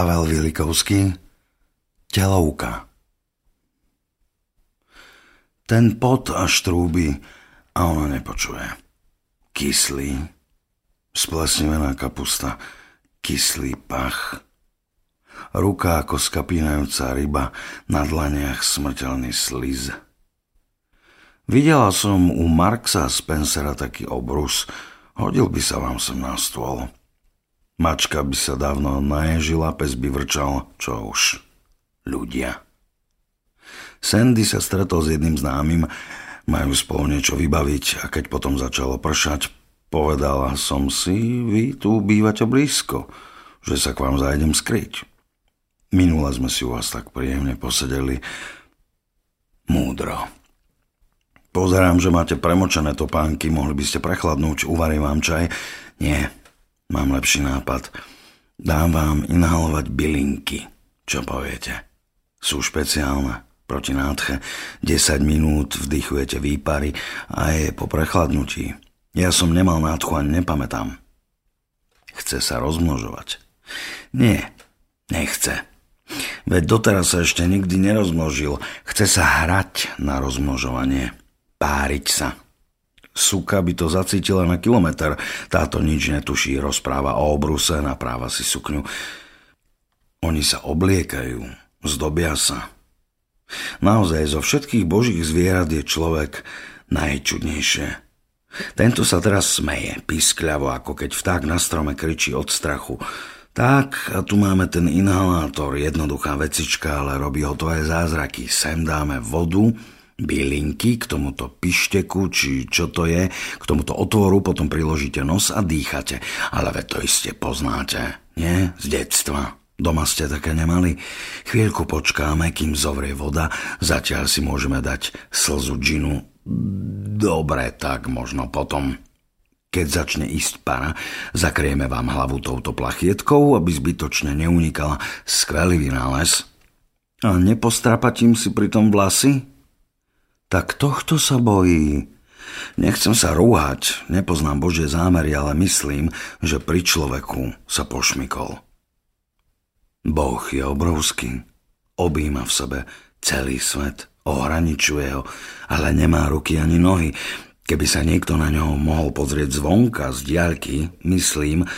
Pavel Vilikovský Telovka Ten pot až trúby a ona nepočuje. Kyslý, splesnivená kapusta, kyslý pach. Ruka ako skapínajúca ryba, na dlaniach smrteľný sliz. Videla som u Marxa a Spencera taký obrus, hodil by sa vám sem na stôl. Mačka by sa dávno naježila, pes by vrčal, čo už. Ľudia. Sandy sa stretol s jedným známym, majú spolu niečo vybaviť a keď potom začalo pršať, povedala som si, vy tu bývate blízko, že sa k vám zajdem skryť. Minule sme si u vás tak príjemne posedeli. Múdro. Pozerám, že máte premočené topánky, mohli by ste prechladnúť, uvarím vám čaj. Nie, Mám lepší nápad. Dám vám inhalovať bylinky. Čo poviete? Sú špeciálne. Proti nádche. 10 minút vdychujete výpary a je po prechladnutí. Ja som nemal nádchu ani nepamätám. Chce sa rozmnožovať. Nie, nechce. Veď doteraz sa ešte nikdy nerozmnožil. Chce sa hrať na rozmnožovanie. Páriť sa. Suka by to zacítila na kilometr. Táto nič netuší, rozpráva o obruse, napráva si sukňu. Oni sa obliekajú, zdobia sa. Naozaj, zo všetkých božích zvierat je človek najčudnejšie. Tento sa teraz smeje, pískľavo, ako keď vták na strome kričí od strachu. Tak, a tu máme ten inhalátor, jednoduchá vecička, ale robí ho to aj zázraky. Sem dáme vodu, bylinky k tomuto pišteku, či čo to je, k tomuto otvoru, potom priložíte nos a dýchate. Ale ve to iste poznáte, nie? Z detstva. Doma ste také nemali? Chvíľku počkáme, kým zovrie voda, zatiaľ si môžeme dať slzu džinu. Dobre, tak možno potom. Keď začne ísť para, zakrieme vám hlavu touto plachietkou, aby zbytočne neunikala. Skvelý vynález. A nepostrapatím si pritom vlasy? Tak tohto sa bojí. Nechcem sa rúhať, nepoznám Božie zámery, ale myslím, že pri človeku sa pošmykol. Boh je obrovský, objíma v sebe celý svet, ohraničuje ho, ale nemá ruky ani nohy. Keby sa niekto na ňo mohol pozrieť zvonka, z diaľky, myslím,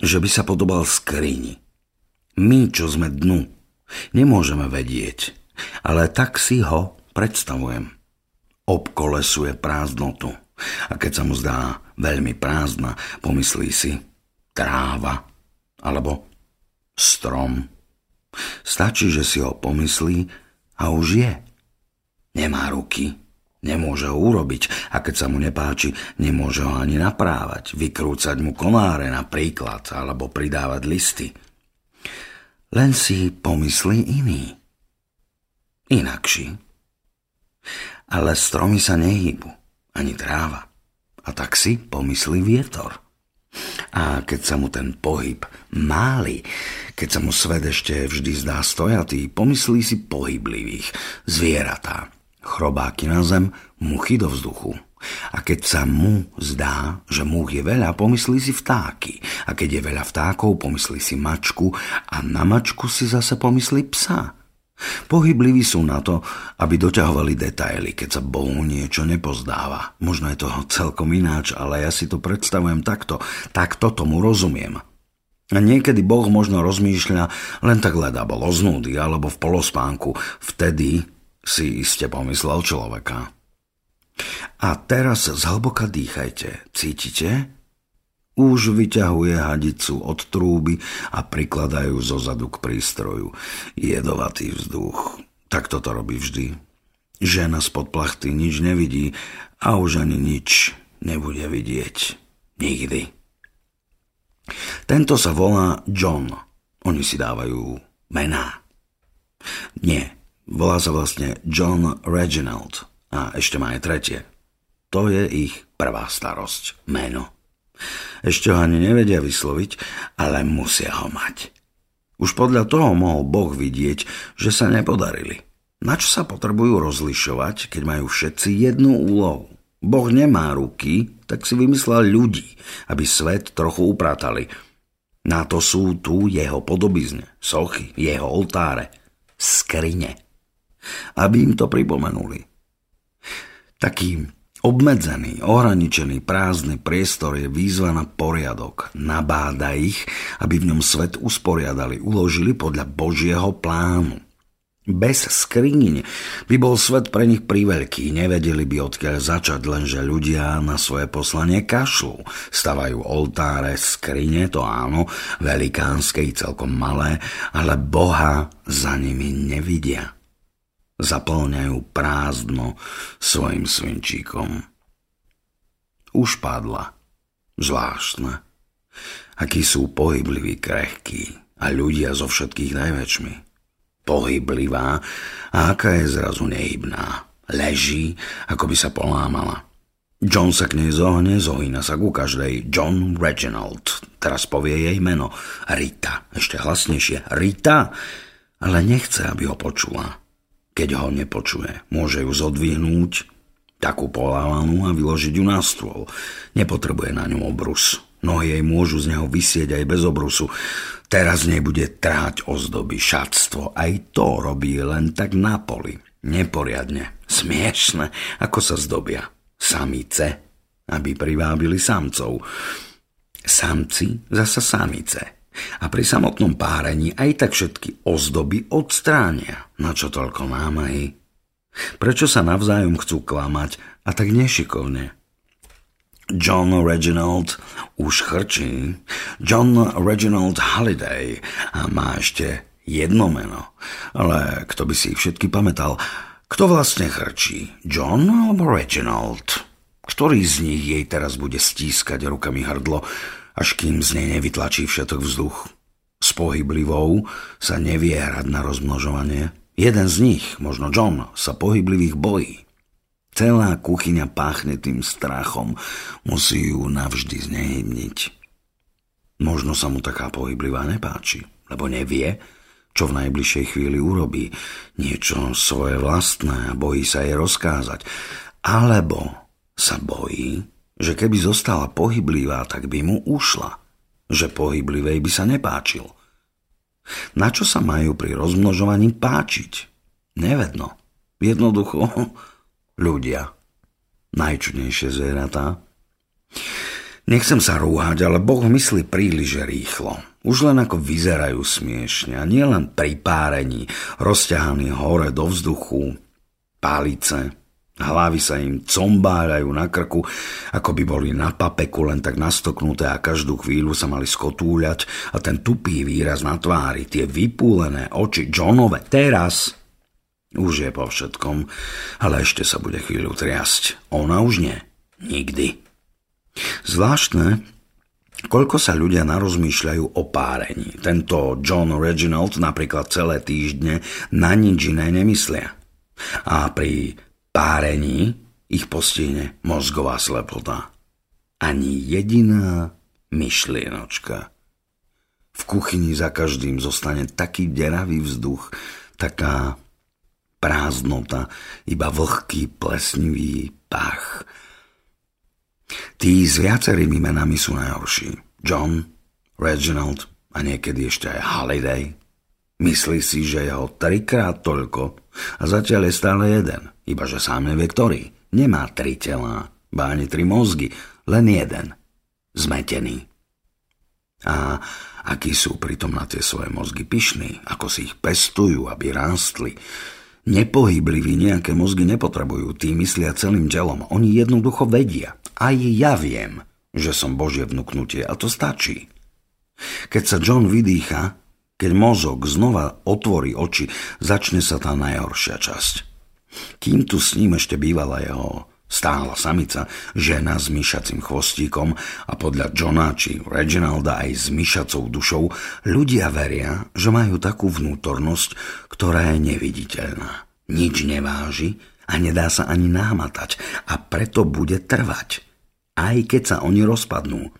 že by sa podobal skrini. My, čo sme dnu, nemôžeme vedieť, ale tak si ho predstavujem. Obkolesuje prázdnotu. A keď sa mu zdá veľmi prázdna, pomyslí si tráva alebo strom. Stačí, že si ho pomyslí a už je. Nemá ruky, nemôže ho urobiť a keď sa mu nepáči, nemôže ho ani naprávať, vykrúcať mu konáre napríklad alebo pridávať listy. Len si pomyslí iný. Inakší. Ale stromy sa nehýbu, ani tráva. A tak si pomyslí vietor. A keď sa mu ten pohyb máli, keď sa mu svet ešte vždy zdá stojatý, pomyslí si pohyblivých, zvieratá, chrobáky na zem, muchy do vzduchu. A keď sa mu zdá, že múch je veľa, pomyslí si vtáky. A keď je veľa vtákov, pomyslí si mačku a na mačku si zase pomyslí psa. Pohybliví sú na to, aby doťahovali detaily, keď sa Bohu niečo nepozdáva. Možno je to celkom ináč, ale ja si to predstavujem takto. Takto tomu rozumiem. A niekedy Boh možno rozmýšľa len tak leda bolo z alebo v polospánku. Vtedy si iste pomyslel človeka. A teraz zhlboka dýchajte. Cítite? Už vyťahuje hadicu od trúby a prikladajú zo zadu k prístroju. Jedovatý vzduch. Tak toto robí vždy. Žena spod plachty nič nevidí a už ani nič nebude vidieť. Nikdy. Tento sa volá John. Oni si dávajú mená. Nie, volá sa vlastne John Reginald. A ešte má aj tretie. To je ich prvá starosť. Meno. Ešte ho ani nevedia vysloviť, ale musia ho mať. Už podľa toho mohol Boh vidieť, že sa nepodarili. Na čo sa potrebujú rozlišovať, keď majú všetci jednu úlohu? Boh nemá ruky, tak si vymyslel ľudí, aby svet trochu upratali. Na to sú tu jeho podobizne, sochy, jeho oltáre, skrine. Aby im to pripomenuli. Taký obmedzený, ohraničený, prázdny priestor je výzva na poriadok. Nabáda ich, aby v ňom svet usporiadali, uložili podľa Božieho plánu. Bez skriň by bol svet pre nich priveľký, nevedeli by odkiaľ začať, lenže ľudia na svoje poslanie kašľú. Stavajú oltáre, skrine, to áno, velikánske i celkom malé, ale Boha za nimi nevidia. Zaplňajú prázdno svojim svinčíkom. Už padla. Zvláštne. Akí sú pohybliví krehkí a ľudia so všetkých najväčšmi pohyblivá a aká je zrazu nehybná. Leží, ako by sa polámala. John sa k nej zohne, zohýna sa ku každej. John Reginald. Teraz povie jej meno. Rita. Ešte hlasnejšie. Rita. Ale nechce, aby ho počula. Keď ho nepočuje, môže ju zodvihnúť, takú polávanú a vyložiť ju na stôl. Nepotrebuje na ňu obrus. Nohy jej môžu z neho vysieť aj bez obrusu. Teraz nebude tráť ozdoby, šatstvo. Aj to robí len tak na poli. Neporiadne. Smiešne, ako sa zdobia. Samice, aby privábili samcov. Samci zasa samice. A pri samotnom párení aj tak všetky ozdoby odstránia. Na čo toľko námahy? Prečo sa navzájom chcú klamať a tak nešikovne? John Reginald už chrčí. John Reginald Halliday a má ešte jedno meno. Ale kto by si ich všetky pamätal? Kto vlastne chrčí? John alebo Reginald? Ktorý z nich jej teraz bude stískať rukami hrdlo, až kým z nej nevytlačí všetok vzduch? S pohyblivou sa nevie hrať na rozmnožovanie. Jeden z nich, možno John, sa pohyblivých bojí. Celá kuchyňa páchne tým strachom, musí ju navždy znehybniť. Možno sa mu taká pohyblivá nepáči, lebo nevie, čo v najbližšej chvíli urobí. Niečo svoje vlastné a bojí sa jej rozkázať. Alebo sa bojí, že keby zostala pohyblivá, tak by mu ušla. Že pohyblivej by sa nepáčil. Na čo sa majú pri rozmnožovaní páčiť? Nevedno. Jednoducho ľudia. Najčudnejšie zvieratá. Nechcem sa rúhať, ale Boh myslí príliš rýchlo. Už len ako vyzerajú smiešne a nie len pri párení, rozťahaní hore do vzduchu, pálice, hlavy sa im combáľajú na krku, ako by boli na papeku len tak nastoknuté a každú chvíľu sa mali skotúľať a ten tupý výraz na tvári, tie vypúlené oči Johnove, teraz už je po všetkom, ale ešte sa bude chvíľu triasť. Ona už nie. Nikdy. Zvláštne, koľko sa ľudia narozmýšľajú o párení. Tento John Reginald napríklad celé týždne na nič iné nemyslia. A pri párení ich postihne mozgová slepota. Ani jediná myšlienočka. V kuchyni za každým zostane taký deravý vzduch, taká prázdnota, iba vlhký, plesnivý pach. Tí s viacerými menami sú najhorší. John, Reginald a niekedy ešte aj Halliday. Myslí si, že je ho trikrát toľko a zatiaľ je stále jeden, iba že sám nevie ktorý. Nemá tri telá, ba ani tri mozgy, len jeden. Zmetený. A akí sú pritom na tie svoje mozgy pyšní, ako si ich pestujú, aby rástli, Nepohybliví nejaké mozgy nepotrebujú, tí myslia celým telom. Oni jednoducho vedia. Aj ja viem, že som Božie vnúknutie a to stačí. Keď sa John vydýcha, keď mozog znova otvorí oči, začne sa tá najhoršia časť. Kým tu s ním ešte bývala jeho stála samica, žena s myšacím chvostíkom a podľa Johna či Reginalda aj s myšacou dušou, ľudia veria, že majú takú vnútornosť, ktorá je neviditeľná. Nič neváži a nedá sa ani námatať a preto bude trvať, aj keď sa oni rozpadnú.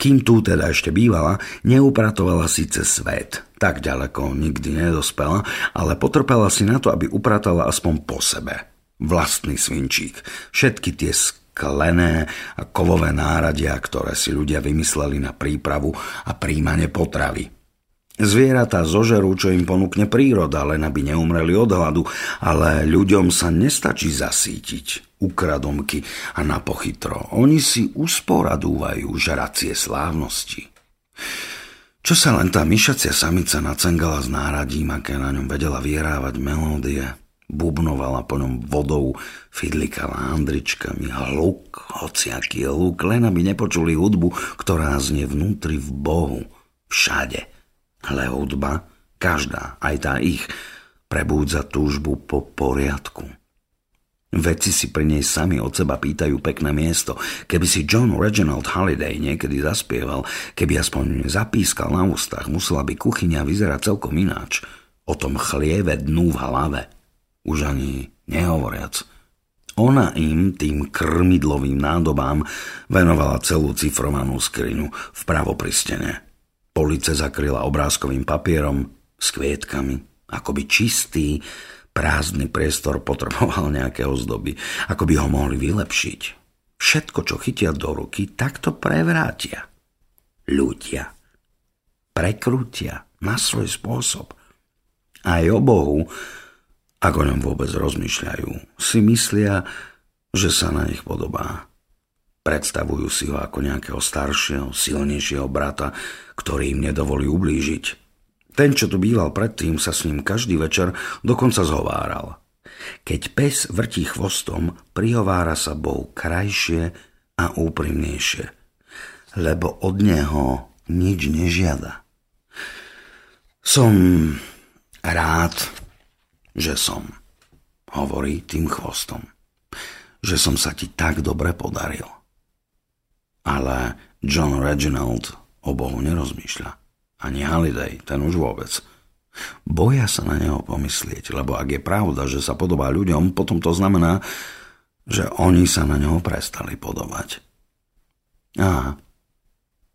Kým tu teda ešte bývala, neupratovala síce svet, tak ďaleko nikdy nedospela, ale potrpela si na to, aby upratala aspoň po sebe – vlastný svinčík. Všetky tie sklené a kovové náradia, ktoré si ľudia vymysleli na prípravu a príjmanie potravy. Zvieratá zožerú, čo im ponúkne príroda, len aby neumreli od hladu, ale ľuďom sa nestačí zasítiť ukradomky a na pochytro. Oni si usporadúvajú žracie slávnosti. Čo sa len tá myšacia samica nacengala s náradím, aké na ňom vedela vyhrávať melódie, bubnovala po ňom vodou, fidlikala andričkami, hluk, hociaký hluk, len aby nepočuli hudbu, ktorá znie vnútri v Bohu, všade – ale hudba, každá, aj tá ich, prebúdza túžbu po poriadku. Vedci si pri nej sami od seba pýtajú pekné miesto. Keby si John Reginald Halliday niekedy zaspieval, keby aspoň zapískal na ústach, musela by kuchyňa vyzerať celkom ináč. O tom chlieve dnu v hlave. Už ani nehovoriac. Ona im, tým krmidlovým nádobám, venovala celú cifrovanú skrinu vpravo pri stene. Police zakryla obrázkovým papierom s kvietkami. Akoby čistý, prázdny priestor potreboval nejaké ozdoby. Ako by ho mohli vylepšiť. Všetko, čo chytia do ruky, takto prevrátia. Ľudia. Prekrútia na svoj spôsob. Aj o Bohu, ako o ňom vôbec rozmýšľajú, si myslia, že sa na nich podobá. Predstavujú si ho ako nejakého staršieho, silnejšieho brata, ktorý im nedovolí ublížiť. Ten, čo tu býval predtým, sa s ním každý večer dokonca zhováral. Keď pes vrtí chvostom, prihovára sa Bohu krajšie a úprimnejšie, lebo od neho nič nežiada. Som rád, že som, hovorí tým chvostom, že som sa ti tak dobre podaril. Ale John Reginald o Bohu nerozmýšľa. Ani Halliday, ten už vôbec. Boja sa na neho pomyslieť, lebo ak je pravda, že sa podobá ľuďom, potom to znamená, že oni sa na neho prestali podobať. A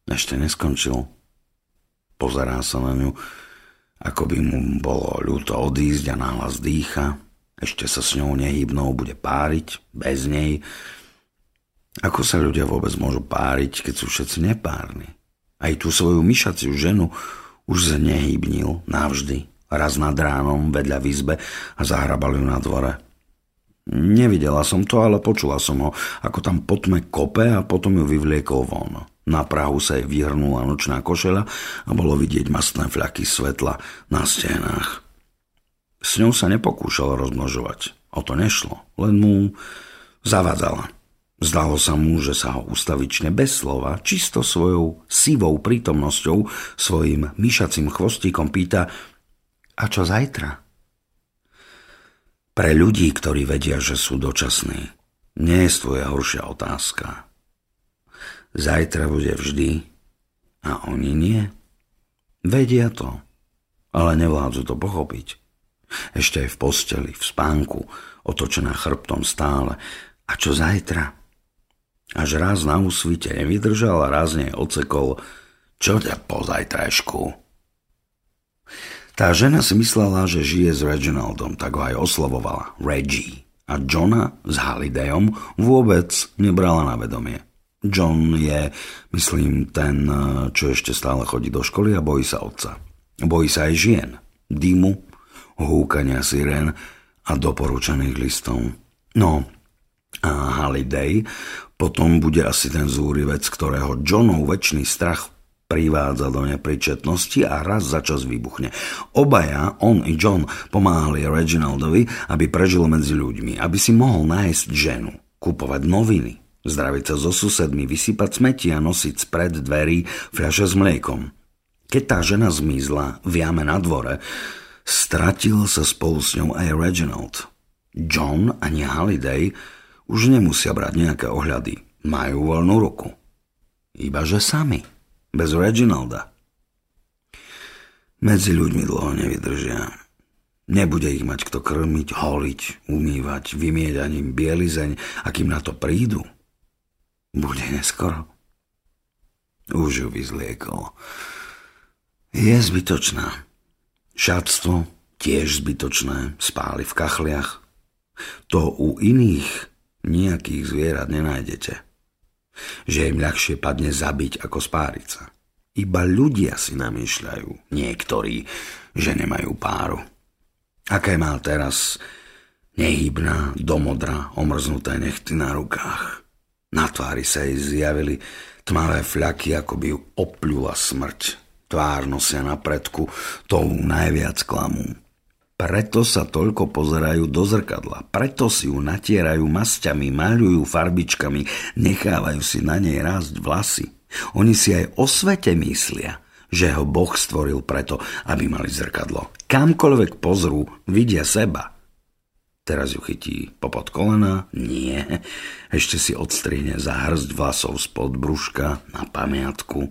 ešte neskončil. Pozerá sa na ňu, ako by mu bolo ľúto odísť a náhlas dýcha. Ešte sa s ňou nehybnou bude páriť, bez nej. Ako sa ľudia vôbec môžu páriť, keď sú všetci nepárni? Aj tú svoju myšaciu ženu už znehybnil navždy. Raz nad ránom vedľa v izbe a zahrabal ju na dvore. Nevidela som to, ale počula som ho, ako tam potme kope a potom ju vyvliekol von. Na Prahu sa jej vyhrnula nočná košela a bolo vidieť mastné fľaky svetla na stenách. S ňou sa nepokúšal rozmnožovať. O to nešlo, len mu zavadzala. Zdalo sa mu, že sa ho ustavične bez slova, čisto svojou sivou prítomnosťou, svojim myšacím chvostíkom pýta a čo zajtra? Pre ľudí, ktorí vedia, že sú dočasní, nie je tvoja horšia otázka. Zajtra bude vždy a oni nie. Vedia to, ale nevládzu to pochopiť. Ešte aj v posteli, v spánku, otočená chrbtom stále. A čo zajtra? Až raz na úsvite nevydržal a rázne ocekol, čo ťa pozajtrajšku. Tá žena si myslela, že žije s Reginaldom, tak ho aj oslovovala Reggie. A Johna s Hallidayom vôbec nebrala na vedomie. John je, myslím, ten, čo ešte stále chodí do školy a bojí sa otca. Bojí sa aj žien, dymu, húkania sirén a doporučených listov. No, a Halliday potom bude asi ten zúrivec, ktorého Johnov väčší strach privádza do nepričetnosti a raz za čas vybuchne. Obaja, on i John, pomáhali Reginaldovi, aby prežil medzi ľuďmi, aby si mohol nájsť ženu, kupovať noviny, zdraviť sa so susedmi, vysypať smeti a nosiť spred dverí fľaše s mliekom. Keď tá žena zmizla v jame na dvore, stratil sa spolu s ňou aj Reginald. John ani Halliday už nemusia brať nejaké ohľady. Majú voľnú ruku. Ibaže sami. Bez Reginalda. Medzi ľuďmi dlho nevydržia. Nebude ich mať kto krmiť, holiť, umývať, vymieť ani bielizeň, akým na to prídu. Bude neskoro. Už ju vyzliekol. Je zbytočná. Šatstvo tiež zbytočné, spáli v kachliach. To u iných nejakých zvierat nenájdete. Že im ľahšie padne zabiť ako spáriť sa. Iba ľudia si namýšľajú, niektorí, že nemajú páru. Aké mal teraz nehybná, domodra, omrznuté nechty na rukách. Na tvári sa jej zjavili tmavé fľaky, ako by ju opľula smrť. Tvár nosia na predku, tou najviac klamú. Preto sa toľko pozerajú do zrkadla, preto si ju natierajú masťami, maľujú farbičkami, nechávajú si na nej rásť vlasy. Oni si aj o svete myslia, že ho Boh stvoril preto, aby mali zrkadlo. Kamkoľvek pozrú, vidia seba. Teraz ju chytí popod kolena? Nie. Ešte si odstrihne za hrst vlasov spod brúška na pamiatku.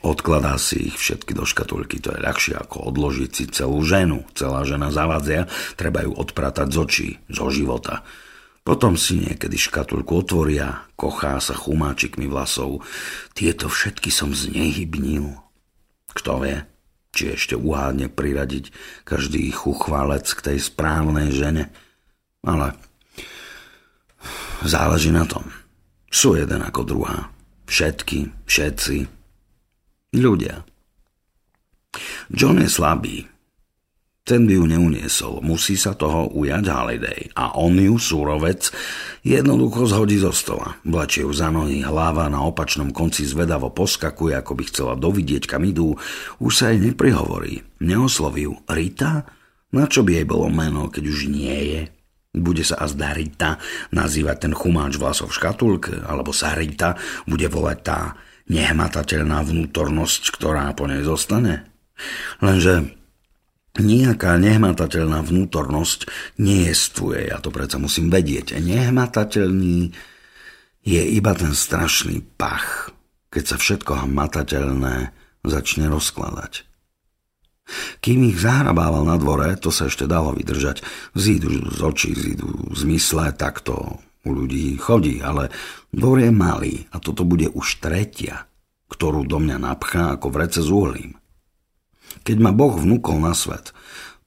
Odkladá si ich všetky do škatulky, to je ľahšie ako odložiť si celú ženu. Celá žena zavadzia, treba ju odpratať z očí, zo života. Potom si niekedy škatulku otvoria, kochá sa chumáčikmi vlasov. Tieto všetky som znehybnil. Kto vie, či ešte uhádne priradiť každý chuchválec k tej správnej žene. Ale záleží na tom. Sú jeden ako druhá. Všetky, všetci, Ľudia. John je slabý. Ten by ju neuniesol. Musí sa toho ujať Holiday. A on ju, súrovec, jednoducho zhodí zo stola. Vlačie ju za nohy, hlava na opačnom konci zvedavo poskakuje, ako by chcela dovidieť, kam idú. Už sa jej neprihovorí. Neosloví ju. Rita? Na čo by jej bolo meno, keď už nie je? Bude sa azda Rita nazývať ten chumáč vlasov v alebo sa Rita bude volať tá nehmatateľná vnútornosť, ktorá po nej zostane. Lenže nejaká nehmatateľná vnútornosť nejestvuje, ja to predsa musím vedieť. Nehmatateľný je iba ten strašný pach, keď sa všetko hmatateľné začne rozkladať. Kým ich zahrabával na dvore, to sa ešte dalo vydržať. Zídu z očí, zídu z mysle, takto u ľudí chodí, ale dvor je malý a toto bude už tretia, ktorú do mňa napchá ako vrece s uhlím. Keď ma Boh vnúkol na svet,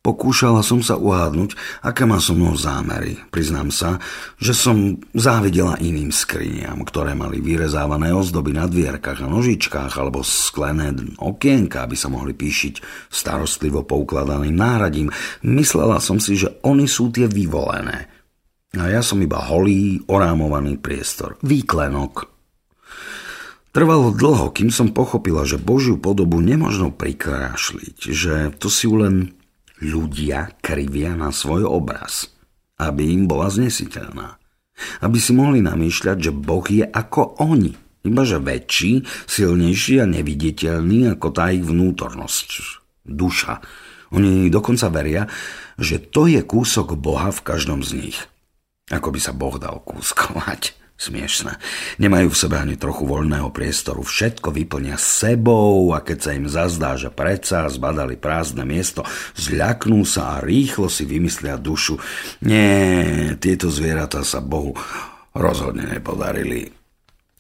pokúšala som sa uhádnuť, aké má so mnou zámery. Priznám sa, že som závidela iným skriniam, ktoré mali vyrezávané ozdoby na dvierkach a nožičkách alebo sklené okienka, aby sa mohli píšiť starostlivo poukladaným náradím. Myslela som si, že oni sú tie vyvolené, a ja som iba holý, orámovaný priestor. Výklenok. Trvalo dlho, kým som pochopila, že Božiu podobu nemožno prikrášliť, že to si len ľudia krivia na svoj obraz, aby im bola znesiteľná. Aby si mohli namýšľať, že Boh je ako oni, ibaže väčší, silnejší a neviditeľný ako tá ich vnútornosť, duša. Oni dokonca veria, že to je kúsok Boha v každom z nich – ako by sa Boh dal kúskovať. Smiešne. Nemajú v sebe ani trochu voľného priestoru. Všetko vyplnia sebou a keď sa im zazdá, že predsa zbadali prázdne miesto, zľaknú sa a rýchlo si vymyslia dušu. Nie, tieto zvieratá sa Bohu rozhodne nepodarili.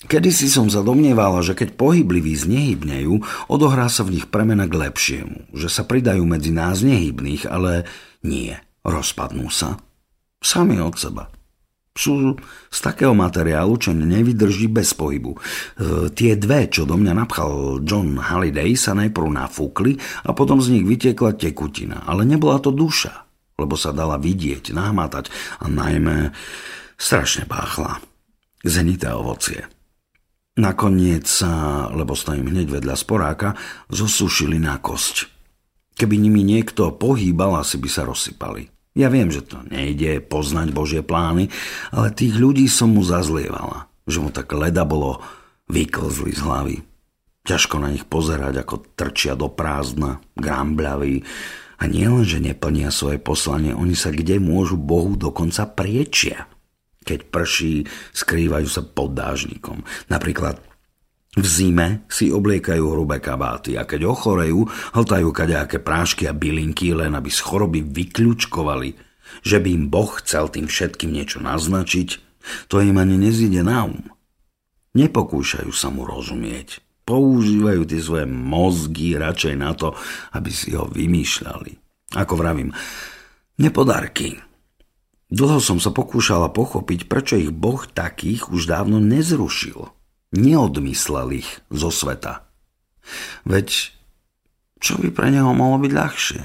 Kedy si som sa domnievala, že keď pohybliví znehybnejú, odohrá sa v nich premena k lepšiemu, že sa pridajú medzi nás nehybných, ale nie, rozpadnú sa. Sami od seba. Sú z takého materiálu, čo nevydrží bez pohybu. E, tie dve, čo do mňa napchal John Halliday, sa najprv nafúkli a potom z nich vytiekla tekutina. Ale nebola to duša, lebo sa dala vidieť, nahmatať a najmä strašne páchla. Zenité ovocie. Nakoniec sa, lebo stojím hneď vedľa sporáka, zosušili na kosť. Keby nimi niekto pohýbal, asi by sa rozsypali. Ja viem, že to nejde poznať Božie plány, ale tých ľudí som mu zazlievala, že mu tak leda bolo vyklzli z hlavy. Ťažko na nich pozerať, ako trčia do prázdna, grambľaví. A nielen, že neplnia svoje poslanie, oni sa kde môžu Bohu dokonca priečia. Keď prší, skrývajú sa pod dážnikom. Napríklad v zime si obliekajú hrubé kabáty a keď ochorejú, hltajú kaďaké prášky a bylinky, len aby z choroby vykľúčkovali, že by im Boh chcel tým všetkým niečo naznačiť, to im ani nezíde na um. Nepokúšajú sa mu rozumieť. Používajú tie svoje mozgy radšej na to, aby si ho vymýšľali. Ako vravím, nepodarky. Dlho som sa pokúšala pochopiť, prečo ich Boh takých už dávno nezrušil. Neodmyslel ich zo sveta. Veď čo by pre neho mohlo byť ľahšie?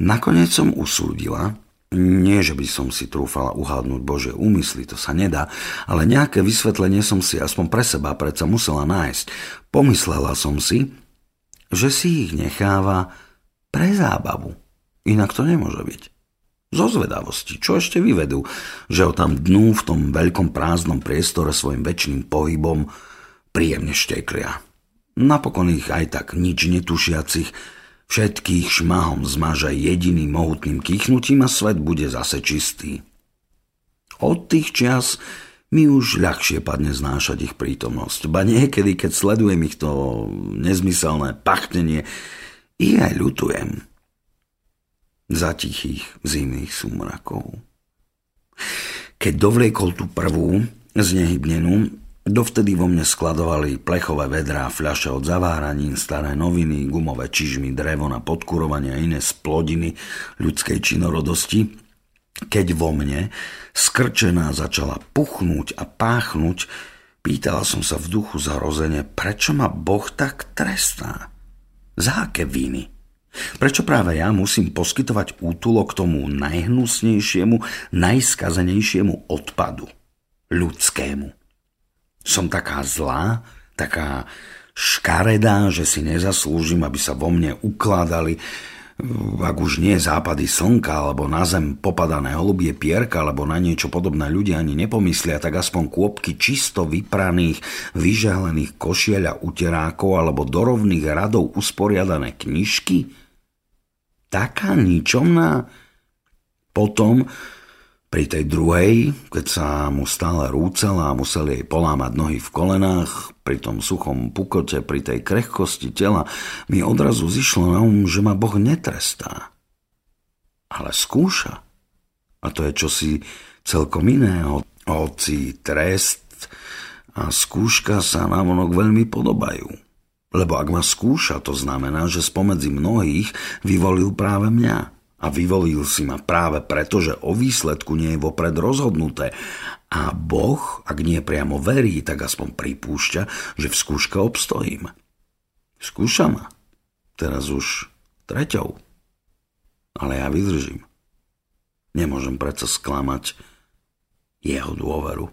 Nakoniec som usúdila, nie, že by som si trúfala uhádnuť Bože úmysly, to sa nedá, ale nejaké vysvetlenie som si aspoň pre seba predsa musela nájsť. Pomyslela som si, že si ich necháva pre zábavu. Inak to nemôže byť. Zo zvedavosti, čo ešte vyvedú, že ho tam dnú v tom veľkom prázdnom priestore svojim väčšným pohybom príjemne šteklia. Napokon ich aj tak nič netušiacich, všetkých šmahom zmaže jediným mohutným kýchnutím a svet bude zase čistý. Od tých čias mi už ľahšie padne znášať ich prítomnosť, ba niekedy, keď sledujem ich to nezmyselné pachtenie, ich aj ľutujem za tichých zimných súmrakov. Keď dovliekol tú prvú, znehybnenú, dovtedy vo mne skladovali plechové vedrá, fľaše od zaváranín, staré noviny, gumové čižmy, drevo na podkurovanie a iné splodiny ľudskej činorodosti, keď vo mne skrčená začala puchnúť a páchnuť, pýtala som sa v duchu zarozene, prečo ma Boh tak trestá? Za aké viny? Prečo práve ja musím poskytovať útulok tomu najhnusnejšiemu, najskazenejšiemu odpadu? Ľudskému. Som taká zlá, taká škaredá, že si nezaslúžim, aby sa vo mne ukladali ak už nie západy slnka, alebo na zem popadané holubie pierka, alebo na niečo podobné ľudia ani nepomyslia, tak aspoň kôpky čisto vypraných, vyžehlených košiel a uterákov, alebo do rovných radov usporiadané knižky? Taká ničomná? Potom pri tej druhej, keď sa mu stále rúcala a musel jej polámať nohy v kolenách, pri tom suchom pukote, pri tej krehkosti tela, mi odrazu zišlo na um, že ma Boh netrestá. Ale skúša. A to je čosi celkom iného. Hoci trest a skúška sa vonok veľmi podobajú. Lebo ak ma skúša, to znamená, že spomedzi mnohých vyvolil práve mňa a vyvolil si ma práve preto, že o výsledku nie je vopred rozhodnuté. A Boh, ak nie priamo verí, tak aspoň pripúšťa, že v skúške obstojím. Skúša ma. Teraz už treťou. Ale ja vydržím. Nemôžem predsa sklamať jeho dôveru.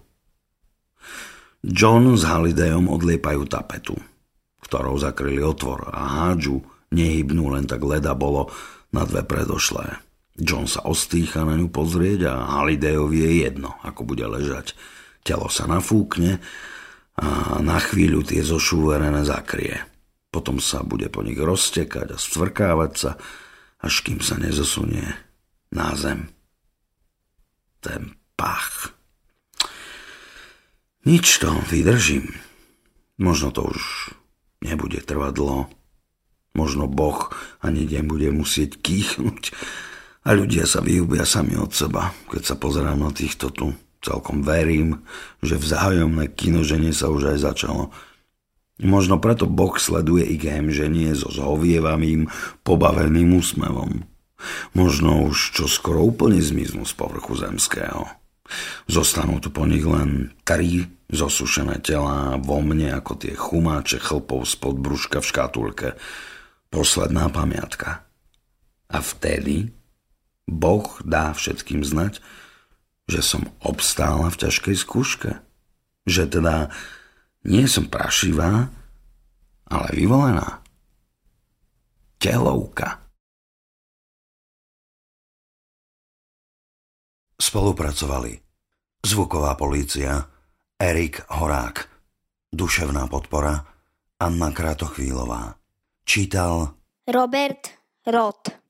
John s Halidejom odliepajú tapetu, ktorou zakryli otvor a hádžu, nehybnú len tak leda bolo, na dve predošlé. John sa ostýcha na ňu pozrieť a Halidejovi je jedno, ako bude ležať. Telo sa nafúkne a na chvíľu tie zošúverené zakrie. Potom sa bude po nich roztekať a stvrkávať sa, až kým sa nezosunie na zem. Ten pach. Nič to, vydržím. Možno to už nebude trvať dlho. Možno Boh ani bude musieť kýchnuť a ľudia sa vyhubia sami od seba. Keď sa pozerám na týchto tu, celkom verím, že vzájomné kinoženie sa už aj začalo. Možno preto Boh sleduje ich hemženie so zhovievavým, pobaveným úsmevom. Možno už čo skoro úplne zmiznú z povrchu zemského. Zostanú tu po nich len tri zosušené telá vo mne ako tie chumáče chlpov spod brúška v škatulke posledná pamiatka. A vtedy Boh dá všetkým znať, že som obstála v ťažkej skúške. Že teda nie som prašivá, ale vyvolená. Telovka. Spolupracovali zvuková polícia, Erik Horák, duševná podpora, Anna Kratochvílová. Čítal Robert Roth